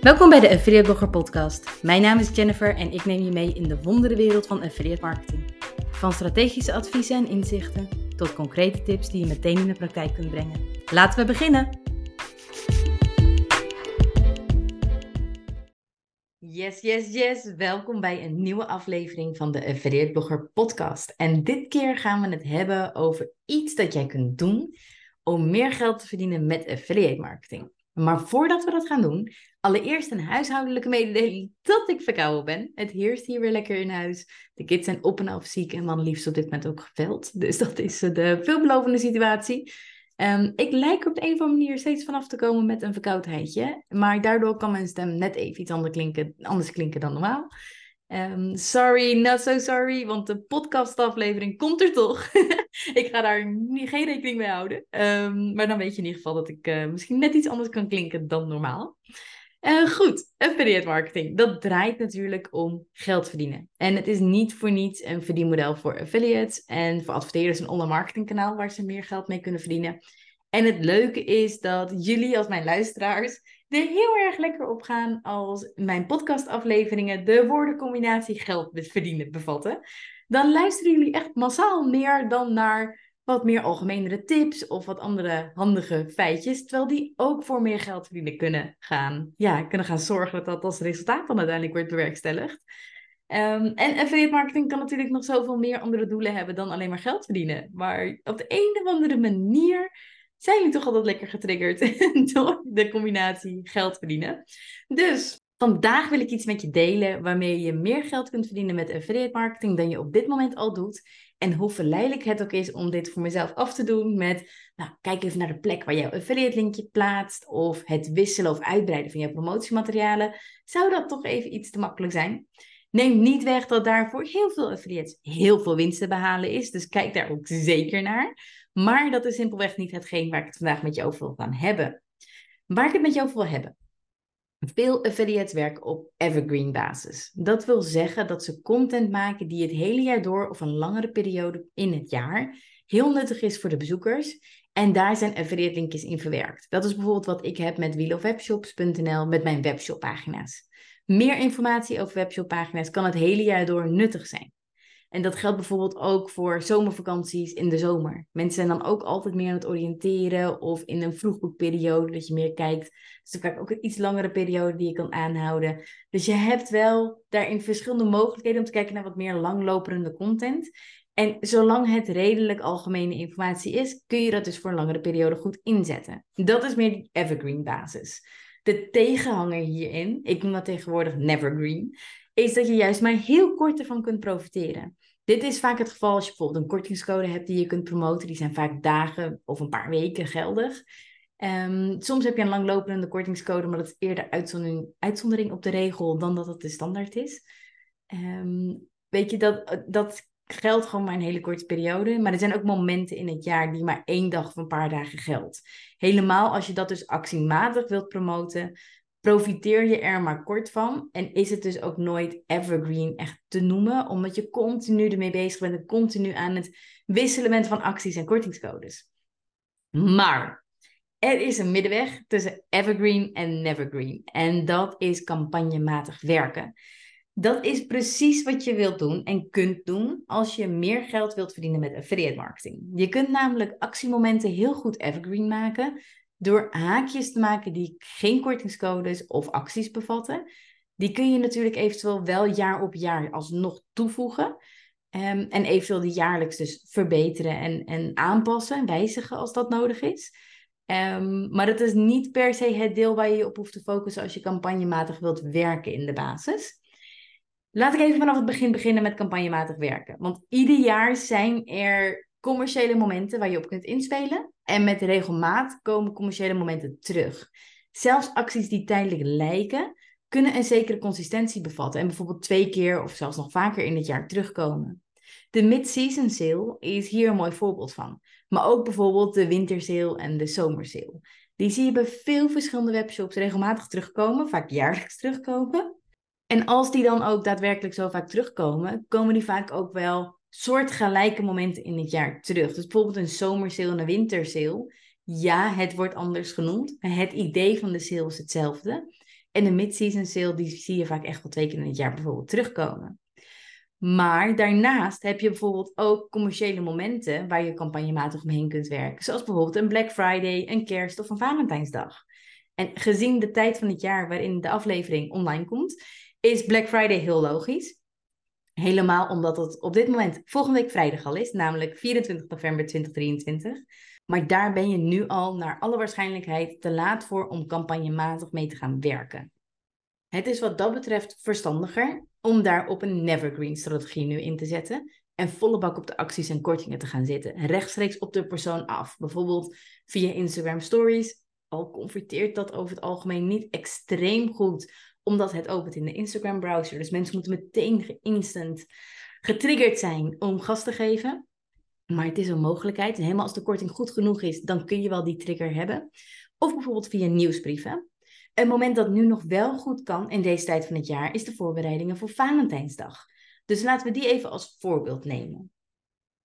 Welkom bij de Affiliate Blogger Podcast. Mijn naam is Jennifer en ik neem je mee in de wonderenwereld van affiliate marketing. Van strategische adviezen en inzichten tot concrete tips die je meteen in de praktijk kunt brengen. Laten we beginnen! Yes, yes, yes. Welkom bij een nieuwe aflevering van de Affiliate Blogger Podcast. En dit keer gaan we het hebben over iets dat jij kunt doen om meer geld te verdienen met affiliate marketing. Maar voordat we dat gaan doen, allereerst een huishoudelijke mededeling dat ik verkouden ben. Het heerst hier weer lekker in huis. De kids zijn op en af ziek en man liefst op dit moment ook geveld. Dus dat is de veelbelovende situatie. Um, ik lijk op de een of andere manier steeds vanaf te komen met een verkoudheidje. Maar daardoor kan mijn stem net even iets anders klinken, anders klinken dan normaal. Um, sorry, not so sorry, want de podcastaflevering komt er toch. ik ga daar geen rekening mee houden. Um, maar dan weet je in ieder geval dat ik uh, misschien net iets anders kan klinken dan normaal. Uh, goed, affiliate marketing. Dat draait natuurlijk om geld verdienen. En het is niet voor niets een verdienmodel voor affiliates en voor adverteerders een online marketingkanaal waar ze meer geld mee kunnen verdienen. En het leuke is dat jullie als mijn luisteraars er heel erg lekker op gaan als mijn podcastafleveringen de woordencombinatie geld verdienen bevatten. Dan luisteren jullie echt massaal meer dan naar wat meer algemenere tips of wat andere handige feitjes, terwijl die ook voor meer geld verdienen kunnen gaan, ja, kunnen gaan zorgen dat dat als resultaat dan uiteindelijk wordt bewerkstelligd. Um, en affiliate marketing kan natuurlijk nog zoveel meer andere doelen hebben dan alleen maar geld verdienen. Maar op de een of andere manier zijn jullie toch altijd lekker getriggerd door de combinatie geld verdienen. Dus vandaag wil ik iets met je delen waarmee je meer geld kunt verdienen met affiliate marketing dan je op dit moment al doet. En hoe verleidelijk het ook is om dit voor mezelf af te doen met, nou, kijk even naar de plek waar jouw affiliate linkje plaatst of het wisselen of uitbreiden van jouw promotiematerialen. Zou dat toch even iets te makkelijk zijn? Neem niet weg dat daarvoor heel veel affiliates heel veel winst te behalen is. Dus kijk daar ook zeker naar. Maar dat is simpelweg niet hetgeen waar ik het vandaag met je over wil gaan hebben. Waar ik het met je over wil hebben. Veel affiliates werken op evergreen basis. Dat wil zeggen dat ze content maken die het hele jaar door of een langere periode in het jaar heel nuttig is voor de bezoekers. En daar zijn affiliate linkjes in verwerkt. Dat is bijvoorbeeld wat ik heb met wheelofwebshops.nl met mijn webshoppagina's. Meer informatie over webshoppagina's kan het hele jaar door nuttig zijn. En dat geldt bijvoorbeeld ook voor zomervakanties in de zomer. Mensen zijn dan ook altijd meer aan het oriënteren of in een vroegboekperiode dat je meer kijkt. Dus dan vaak ook een iets langere periode die je kan aanhouden. Dus je hebt wel daarin verschillende mogelijkheden om te kijken naar wat meer langlopende content. En zolang het redelijk algemene informatie is, kun je dat dus voor een langere periode goed inzetten. Dat is meer die evergreen basis. De tegenhanger hierin, ik noem dat tegenwoordig nevergreen, is dat je juist maar heel kort ervan kunt profiteren. Dit is vaak het geval als je bijvoorbeeld een kortingscode hebt die je kunt promoten. Die zijn vaak dagen of een paar weken geldig. Um, soms heb je een langlopende kortingscode, maar dat is eerder uitzondering, uitzondering op de regel dan dat het de standaard is. Um, weet je, dat, dat geldt gewoon maar een hele korte periode. Maar er zijn ook momenten in het jaar die maar één dag of een paar dagen geldt. Helemaal als je dat dus actiematig wilt promoten, profiteer je er maar kort van. En is het dus ook nooit evergreen echt te noemen, omdat je continu ermee bezig bent en continu aan het wisselen bent van acties en kortingscodes. Maar er is een middenweg tussen evergreen en nevergreen. En dat is campagnematig werken. Dat is precies wat je wilt doen en kunt doen als je meer geld wilt verdienen met affiliate marketing. Je kunt namelijk actiemomenten heel goed evergreen maken, door haakjes te maken die geen kortingscodes of acties bevatten. Die kun je natuurlijk eventueel wel jaar op jaar alsnog toevoegen. Um, en eventueel die jaarlijks dus verbeteren en, en aanpassen, wijzigen als dat nodig is. Um, maar dat is niet per se het deel waar je je op hoeft te focussen als je campagnematig wilt werken in de basis. Laat ik even vanaf het begin beginnen met campagnematig werken. Want ieder jaar zijn er commerciële momenten waar je op kunt inspelen. En met regelmaat komen commerciële momenten terug. Zelfs acties die tijdelijk lijken, kunnen een zekere consistentie bevatten en bijvoorbeeld twee keer of zelfs nog vaker in het jaar terugkomen. De mid-season sale is hier een mooi voorbeeld van. Maar ook bijvoorbeeld de wintersale en de zomersale. Die zie je bij veel verschillende webshops regelmatig terugkomen, vaak jaarlijks terugkomen. En als die dan ook daadwerkelijk zo vaak terugkomen, komen die vaak ook wel soortgelijke momenten in het jaar terug. Dus bijvoorbeeld een zomersale en een wintersale. Ja, het wordt anders genoemd. Het idee van de sale is hetzelfde. En de mid-season sale, die zie je vaak echt wel twee keer in het jaar bijvoorbeeld terugkomen. Maar daarnaast heb je bijvoorbeeld ook commerciële momenten waar je campagnematig omheen kunt werken. Zoals bijvoorbeeld een Black Friday, een kerst of een Valentijnsdag. En gezien de tijd van het jaar waarin de aflevering online komt, is Black Friday heel logisch. Helemaal omdat het op dit moment volgende week vrijdag al is, namelijk 24 november 2023. Maar daar ben je nu al naar alle waarschijnlijkheid te laat voor om campagnematig mee te gaan werken. Het is wat dat betreft verstandiger om daar op een nevergreen strategie nu in te zetten en volle bak op de acties en kortingen te gaan zitten. Rechtstreeks op de persoon af. Bijvoorbeeld via Instagram Stories. Al converteert dat over het algemeen niet extreem goed, omdat het opent in de Instagram browser. Dus mensen moeten meteen instant getriggerd zijn om gas te geven. Maar het is een mogelijkheid. En helemaal als de korting goed genoeg is, dan kun je wel die trigger hebben. Of bijvoorbeeld via nieuwsbrieven. Een moment dat nu nog wel goed kan in deze tijd van het jaar is de voorbereidingen voor Valentijnsdag. Dus laten we die even als voorbeeld nemen.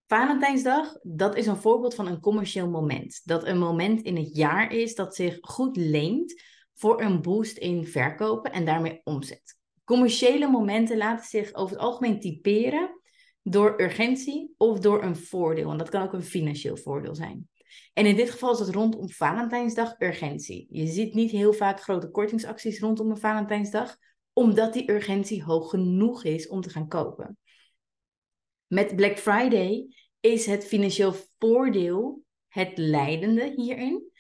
Valentijnsdag, dat is een voorbeeld van een commercieel moment. Dat een moment in het jaar is dat zich goed leent voor een boost in verkopen en daarmee omzet. Commerciële momenten laten zich over het algemeen typeren door urgentie of door een voordeel. En dat kan ook een financieel voordeel zijn. En in dit geval is het rondom Valentijnsdag urgentie. Je ziet niet heel vaak grote kortingsacties rondom een Valentijnsdag, omdat die urgentie hoog genoeg is om te gaan kopen. Met Black Friday is het financieel voordeel het leidende hierin.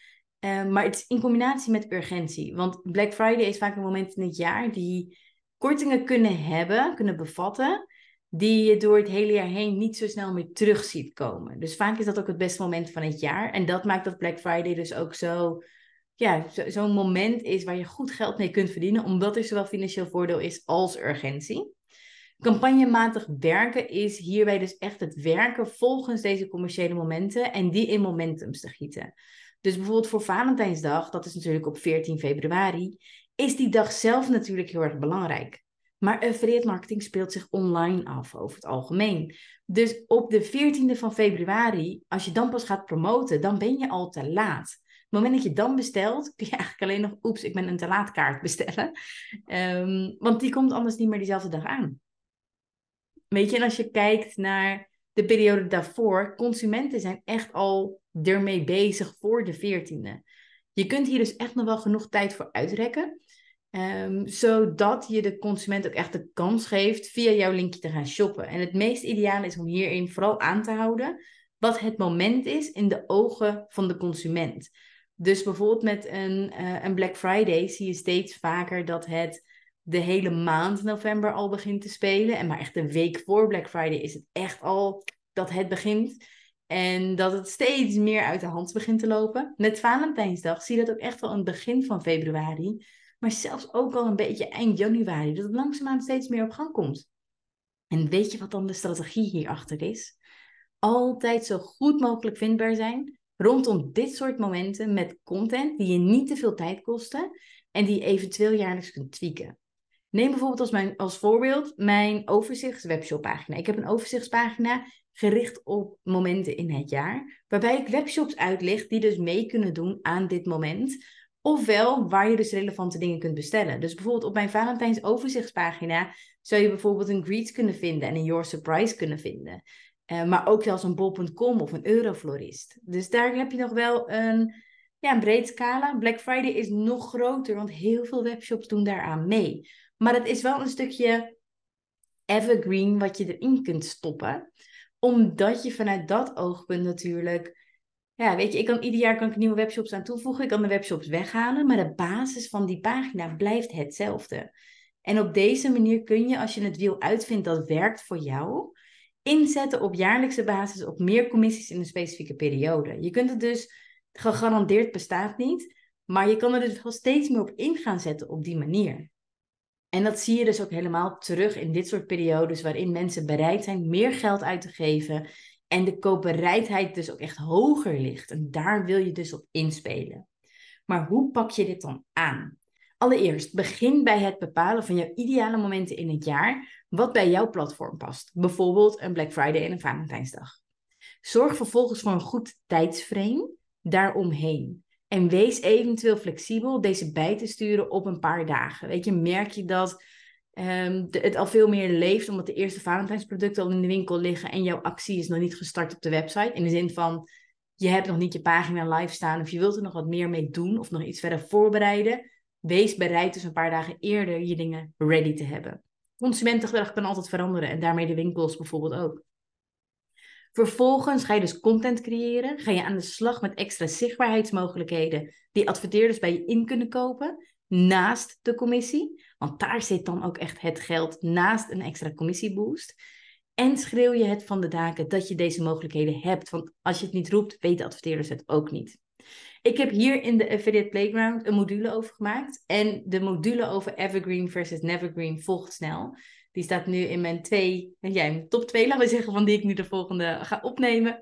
Uh, maar het is in combinatie met urgentie. Want Black Friday is vaak een moment in het jaar die kortingen kunnen hebben, kunnen bevatten, die je door het hele jaar heen niet zo snel meer terug ziet komen. Dus vaak is dat ook het beste moment van het jaar. En dat maakt dat Black Friday dus ook zo, ja, zo'n zo moment is waar je goed geld mee kunt verdienen, omdat er zowel financieel voordeel is als urgentie. Campagnematig werken is hierbij dus echt het werken volgens deze commerciële momenten en die in momentums te gieten. Dus bijvoorbeeld voor Valentijnsdag, dat is natuurlijk op 14 februari, is die dag zelf natuurlijk heel erg belangrijk. Maar affiliate marketing speelt zich online af over het algemeen. Dus op de 14e van februari, als je dan pas gaat promoten, dan ben je al te laat. Op het moment dat je dan bestelt, kun je eigenlijk alleen nog, oeps, ik ben een te laat kaart bestellen. Um, want die komt anders niet meer diezelfde dag aan. Weet je, en als je kijkt naar de periode daarvoor, consumenten zijn echt al ermee bezig voor de 14e. Je kunt hier dus echt nog wel genoeg tijd voor uitrekken. Um, zodat je de consument ook echt de kans geeft via jouw linkje te gaan shoppen. En het meest ideale is om hierin vooral aan te houden wat het moment is in de ogen van de consument. Dus bijvoorbeeld met een, uh, een Black Friday zie je steeds vaker dat het de hele maand november al begint te spelen. En maar echt een week voor Black Friday is het echt al dat het begint. En dat het steeds meer uit de hand begint te lopen. Met Valentijnsdag zie je dat ook echt wel aan het begin van februari. Maar zelfs ook al een beetje eind januari. Dat het langzaamaan steeds meer op gang komt. En weet je wat dan de strategie hierachter is? Altijd zo goed mogelijk vindbaar zijn rondom dit soort momenten met content die je niet te veel tijd kosten en die je eventueel jaarlijks kunt tweaken. Neem bijvoorbeeld als, mijn, als voorbeeld mijn overzichtswebshoppagina. Ik heb een overzichtspagina gericht op momenten in het jaar, waarbij ik webshops uitlicht die dus mee kunnen doen aan dit moment. Ofwel waar je dus relevante dingen kunt bestellen. Dus bijvoorbeeld op mijn Valentijns overzichtspagina zou je bijvoorbeeld een greets kunnen vinden en een Your Surprise kunnen vinden. Uh, maar ook zelfs een bol.com of een Euroflorist. Dus daar heb je nog wel een, ja, een breed scala. Black Friday is nog groter, want heel veel webshops doen daaraan mee. Maar het is wel een stukje evergreen wat je erin kunt stoppen. Omdat je vanuit dat oogpunt natuurlijk... Ja, weet je, ik kan, ieder jaar kan ik nieuwe webshops aan toevoegen. Ik kan de webshops weghalen. Maar de basis van die pagina blijft hetzelfde. En op deze manier kun je, als je het wiel uitvindt dat werkt voor jou... inzetten op jaarlijkse basis op meer commissies in een specifieke periode. Je kunt het dus... Gegarandeerd bestaat niet. Maar je kan er dus wel steeds meer op in gaan zetten op die manier. En dat zie je dus ook helemaal terug in dit soort periodes waarin mensen bereid zijn meer geld uit te geven en de koopbereidheid dus ook echt hoger ligt. En daar wil je dus op inspelen. Maar hoe pak je dit dan aan? Allereerst, begin bij het bepalen van jouw ideale momenten in het jaar, wat bij jouw platform past. Bijvoorbeeld een Black Friday en een Valentijnsdag. Zorg vervolgens voor een goed tijdsframe daaromheen. En wees eventueel flexibel deze bij te sturen op een paar dagen. Weet je, merk je dat um, het al veel meer leeft omdat de eerste Valentijnsproducten al in de winkel liggen en jouw actie is nog niet gestart op de website. In de zin van, je hebt nog niet je pagina live staan of je wilt er nog wat meer mee doen of nog iets verder voorbereiden. Wees bereid dus een paar dagen eerder je dingen ready te hebben. Consumentengedrag kan altijd veranderen en daarmee de winkels bijvoorbeeld ook. Vervolgens ga je dus content creëren. Ga je aan de slag met extra zichtbaarheidsmogelijkheden die adverteerders bij je in kunnen kopen. Naast de commissie. Want daar zit dan ook echt het geld naast een extra commissieboost. En schreeuw je het van de daken dat je deze mogelijkheden hebt. Want als je het niet roept, weten adverteerders het ook niet. Ik heb hier in de Affiliate Playground een module over gemaakt. En de module over Evergreen versus Nevergreen volgt snel. Die staat nu in mijn twee, ja, mijn top twee, laten we zeggen, van die ik nu de volgende ga opnemen.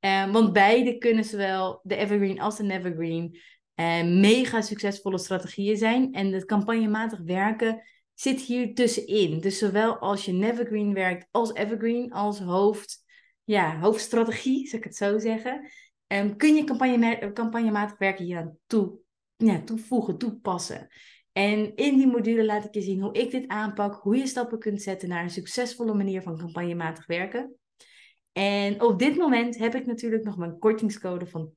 Uh, want beide kunnen zowel de Evergreen als de Nevergreen uh, mega succesvolle strategieën zijn. En het campagnematig werken zit hier tussenin. Dus zowel als je Nevergreen werkt als Evergreen als hoofd, ja, hoofdstrategie, zou ik het zo zeggen. Um, kun je campagne, campagnematig werken hier aan toe, ja, toevoegen, toepassen. En in die module laat ik je zien hoe ik dit aanpak, hoe je stappen kunt zetten naar een succesvolle manier van campagnematig werken. En op dit moment heb ik natuurlijk nog mijn kortingscode van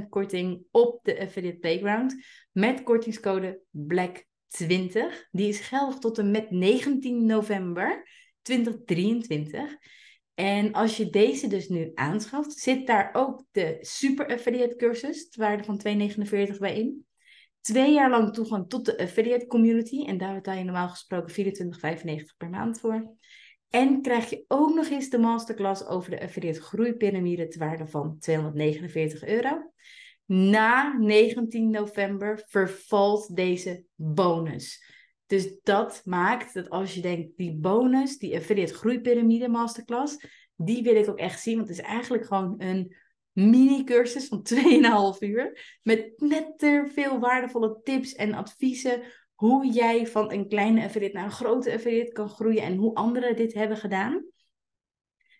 20% korting op de Affiliate Playground. Met kortingscode BLACK20. Die is geldig tot en met 19 november 2023. En als je deze dus nu aanschaft, zit daar ook de super affiliate cursus, de waarde van 2,49 bij in twee jaar lang toegang tot de affiliate community. En daar betaal je normaal gesproken 24,95 per maand voor. En krijg je ook nog eens de masterclass over de affiliate groeipyramide te waarde van 249 euro. Na 19 november vervalt deze bonus. Dus dat maakt dat als je denkt, die bonus, die affiliate groeipyramide masterclass, die wil ik ook echt zien. Want het is eigenlijk gewoon een mini-cursus van 2,5 uur. Met net er veel waardevolle tips en adviezen. Hoe jij van een kleine affiliate naar een grote affiliate kan groeien. En hoe anderen dit hebben gedaan.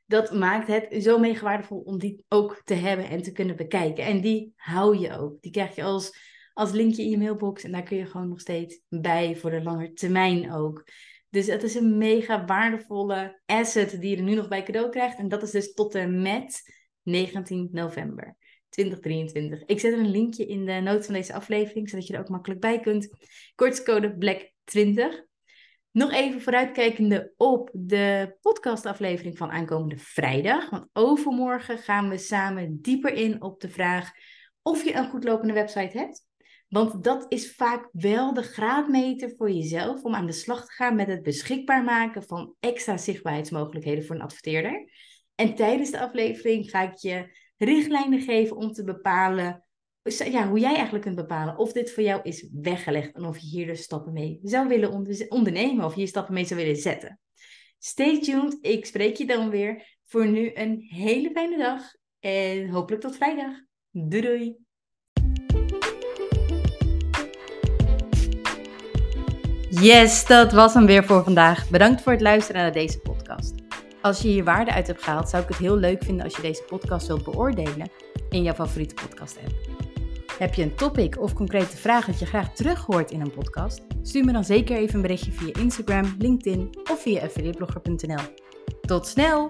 Dat maakt het zo mega waardevol om die ook te hebben en te kunnen bekijken. En die hou je ook. Die krijg je als, als linkje in je mailbox. En daar kun je gewoon nog steeds bij voor de lange termijn ook. Dus het is een mega waardevolle asset die je er nu nog bij cadeau krijgt. En dat is dus tot en met 19 november 2023. Ik zet een linkje in de notes van deze aflevering, zodat je er ook makkelijk bij kunt. Kortscode BLACK20. Nog even vooruitkijkende op de podcastaflevering van aankomende vrijdag. Want overmorgen gaan we samen dieper in op de vraag of je een goed lopende website hebt. Want dat is vaak wel de graadmeter voor jezelf om aan de slag te gaan met het beschikbaar maken van extra zichtbaarheidsmogelijkheden voor een adverteerder. En tijdens de aflevering ga ik je richtlijnen geven om te bepalen ja, hoe jij eigenlijk kunt bepalen of dit voor jou is weggelegd en of je hier dus stappen mee zou willen ondernemen of hier stappen mee zou willen zetten. Stay tuned, ik spreek je dan weer. Voor nu een hele fijne dag en hopelijk tot vrijdag. Doei doei! Yes, dat was hem weer voor vandaag. Bedankt voor het luisteren naar deze. Als je hier waarde uit hebt gehaald, zou ik het heel leuk vinden als je deze podcast wilt beoordelen in jouw favoriete podcast app. Heb je een topic of concrete vraag dat je graag terug hoort in een podcast? Stuur me dan zeker even een berichtje via Instagram, LinkedIn of via affiliateblogger.nl. Tot snel!